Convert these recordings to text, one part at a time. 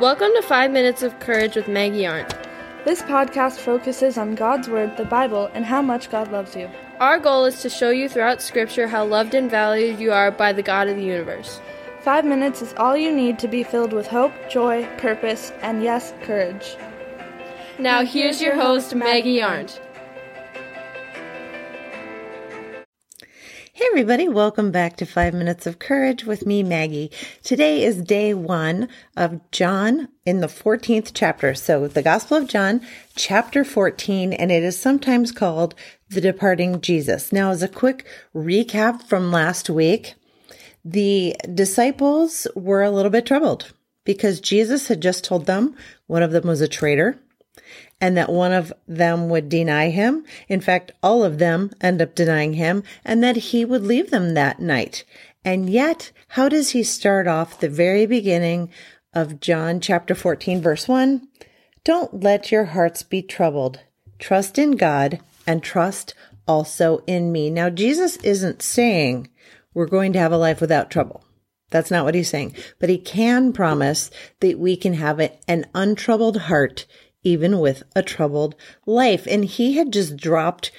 Welcome to 5 Minutes of Courage with Maggie Arndt. This podcast focuses on God's Word, the Bible, and how much God loves you. Our goal is to show you throughout Scripture how loved and valued you are by the God of the universe. Five minutes is all you need to be filled with hope, joy, purpose, and yes, courage. Now, here's your host, Maggie Arndt. Hey, everybody, welcome back to Five Minutes of Courage with me, Maggie. Today is day one of John in the 14th chapter. So, the Gospel of John, chapter 14, and it is sometimes called the departing Jesus. Now, as a quick recap from last week, the disciples were a little bit troubled because Jesus had just told them one of them was a traitor and that one of them would deny him. In fact, all of them end up denying him and that he would leave them that night. And yet, how does he start off the very beginning of John chapter 14 verse 1? Don't let your hearts be troubled. Trust in God and trust also in me. Now, Jesus isn't saying we're going to have a life without trouble. That's not what he's saying, but he can promise that we can have an untroubled heart even with a troubled life. And he had just dropped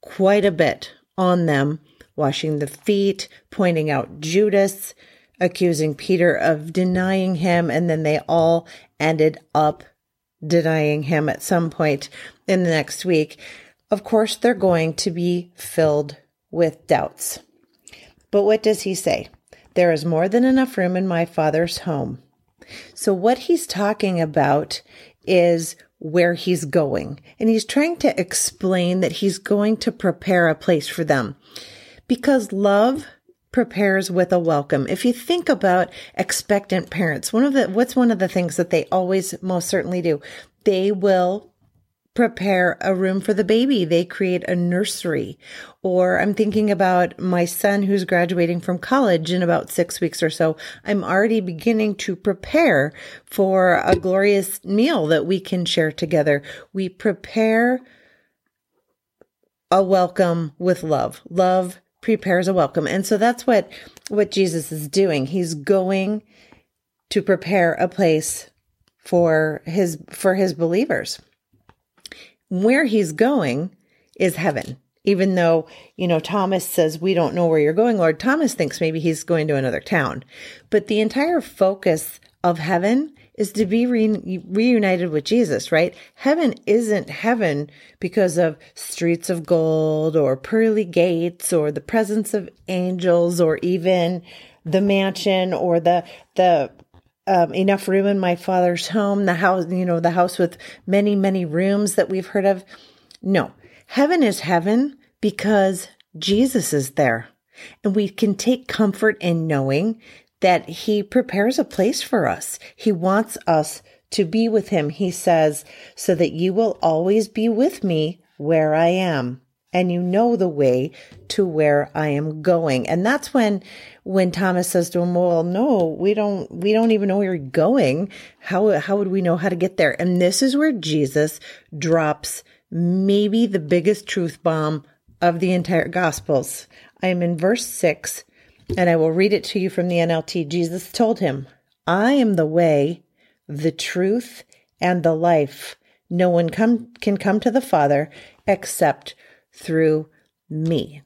quite a bit on them, washing the feet, pointing out Judas, accusing Peter of denying him, and then they all ended up denying him at some point in the next week. Of course, they're going to be filled with doubts. But what does he say? There is more than enough room in my father's home. So, what he's talking about is where he's going. And he's trying to explain that he's going to prepare a place for them because love prepares with a welcome. If you think about expectant parents, one of the, what's one of the things that they always most certainly do? They will prepare a room for the baby. They create a nursery. Or I'm thinking about my son who's graduating from college in about six weeks or so. I'm already beginning to prepare for a glorious meal that we can share together. We prepare a welcome with love. Love prepares a welcome. And so that's what, what Jesus is doing. He's going to prepare a place for his, for his believers where he's going is heaven. Even though, you know, Thomas says, we don't know where you're going, Lord. Thomas thinks maybe he's going to another town. But the entire focus of heaven is to be re- reunited with Jesus, right? Heaven isn't heaven because of streets of gold or pearly gates or the presence of angels or even the mansion or the, the um, enough room in my father's home, the house, you know, the house with many, many rooms that we've heard of. No, heaven is heaven because Jesus is there. And we can take comfort in knowing that he prepares a place for us. He wants us to be with him. He says, so that you will always be with me where I am and you know the way to where I am going. And that's when, when Thomas says to him, well, no, we don't, we don't even know where you're going. How, how would we know how to get there? And this is where Jesus drops maybe the biggest truth bomb of the entire gospels. I am in verse six and I will read it to you from the NLT. Jesus told him, I am the way, the truth, and the life. No one come, can come to the Father except through me.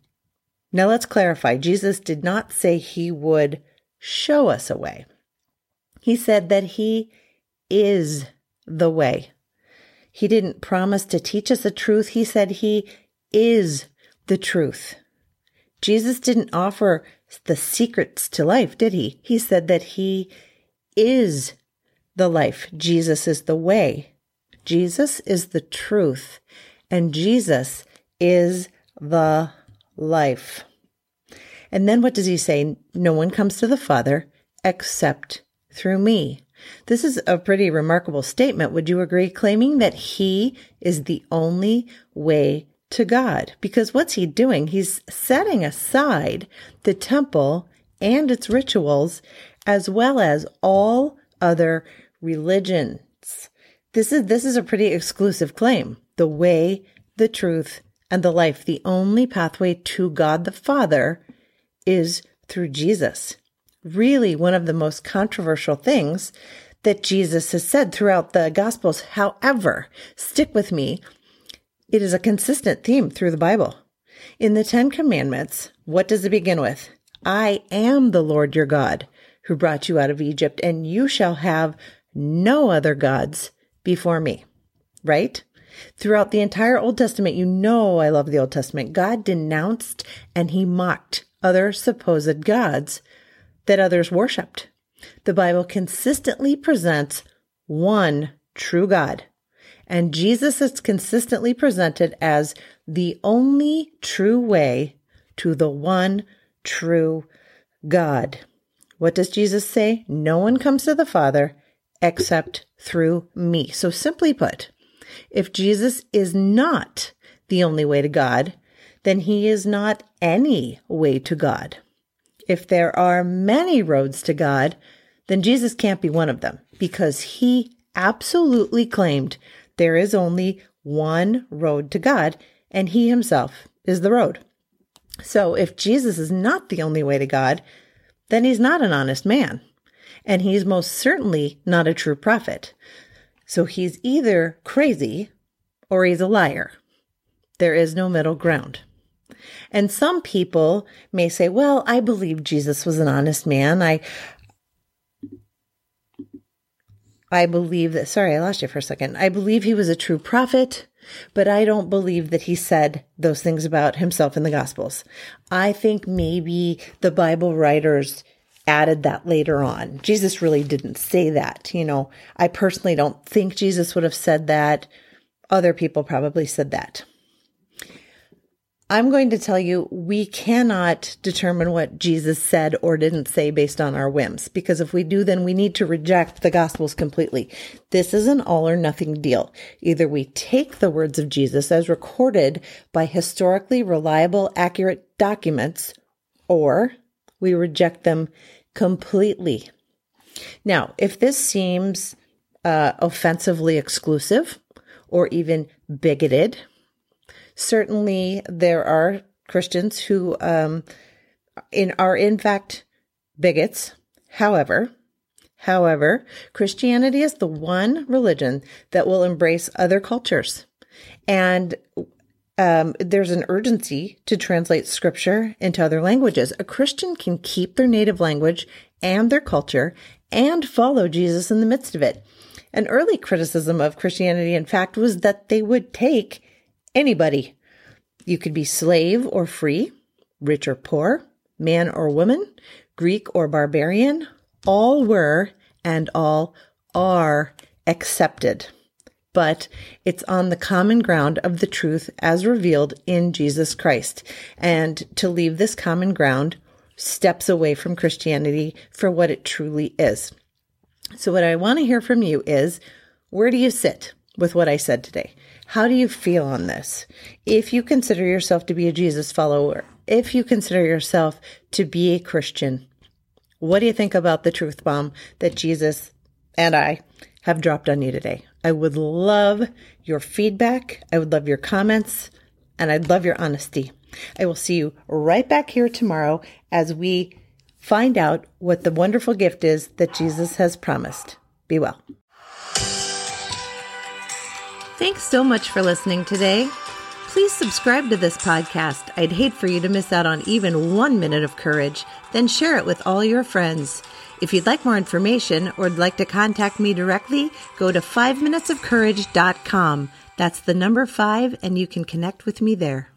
Now let's clarify. Jesus did not say he would show us a way. He said that he is the way. He didn't promise to teach us the truth. He said he is the truth. Jesus didn't offer the secrets to life, did he? He said that he is the life. Jesus is the way. Jesus is the truth. And Jesus is the life. And then what does he say? No one comes to the Father except through me. This is a pretty remarkable statement. Would you agree? Claiming that he is the only way to God. Because what's he doing? He's setting aside the temple and its rituals as well as all other religions. This is, this is a pretty exclusive claim. The way, the truth, and the life, the only pathway to God the Father is through Jesus. Really, one of the most controversial things that Jesus has said throughout the Gospels. However, stick with me. It is a consistent theme through the Bible. In the Ten Commandments, what does it begin with? I am the Lord your God who brought you out of Egypt, and you shall have no other gods before me. Right? Throughout the entire Old Testament, you know I love the Old Testament. God denounced and he mocked other supposed gods that others worshiped. The Bible consistently presents one true God. And Jesus is consistently presented as the only true way to the one true God. What does Jesus say? No one comes to the Father except through me. So simply put, if Jesus is not the only way to God, then he is not any way to God. If there are many roads to God, then Jesus can't be one of them because he absolutely claimed there is only one road to God and he himself is the road. So if Jesus is not the only way to God, then he's not an honest man and he's most certainly not a true prophet. So he's either crazy or he's a liar. There is no middle ground. And some people may say, well, I believe Jesus was an honest man. I, I believe that, sorry, I lost you for a second. I believe he was a true prophet, but I don't believe that he said those things about himself in the Gospels. I think maybe the Bible writers added that later on. Jesus really didn't say that. You know, I personally don't think Jesus would have said that. Other people probably said that. I'm going to tell you we cannot determine what Jesus said or didn't say based on our whims, because if we do, then we need to reject the Gospels completely. This is an all or nothing deal. Either we take the words of Jesus as recorded by historically reliable, accurate documents, or we reject them completely. Now, if this seems uh, offensively exclusive or even bigoted, certainly there are Christians who um, in are in fact bigots. However, however, Christianity is the one religion that will embrace other cultures. And um, there's an urgency to translate scripture into other languages. A Christian can keep their native language and their culture and follow Jesus in the midst of it. An early criticism of Christianity, in fact, was that they would take anybody. You could be slave or free, rich or poor, man or woman, Greek or barbarian. All were and all are accepted but it's on the common ground of the truth as revealed in Jesus Christ. And to leave this common ground steps away from Christianity for what it truly is. So, what I want to hear from you is where do you sit with what I said today? How do you feel on this? If you consider yourself to be a Jesus follower, if you consider yourself to be a Christian, what do you think about the truth bomb that Jesus and I have dropped on you today? I would love your feedback. I would love your comments and I'd love your honesty. I will see you right back here tomorrow as we find out what the wonderful gift is that Jesus has promised. Be well. Thanks so much for listening today. Please subscribe to this podcast. I'd hate for you to miss out on even one minute of courage. Then share it with all your friends. If you'd like more information or would like to contact me directly, go to 5minutesofcourage.com. That's the number five, and you can connect with me there.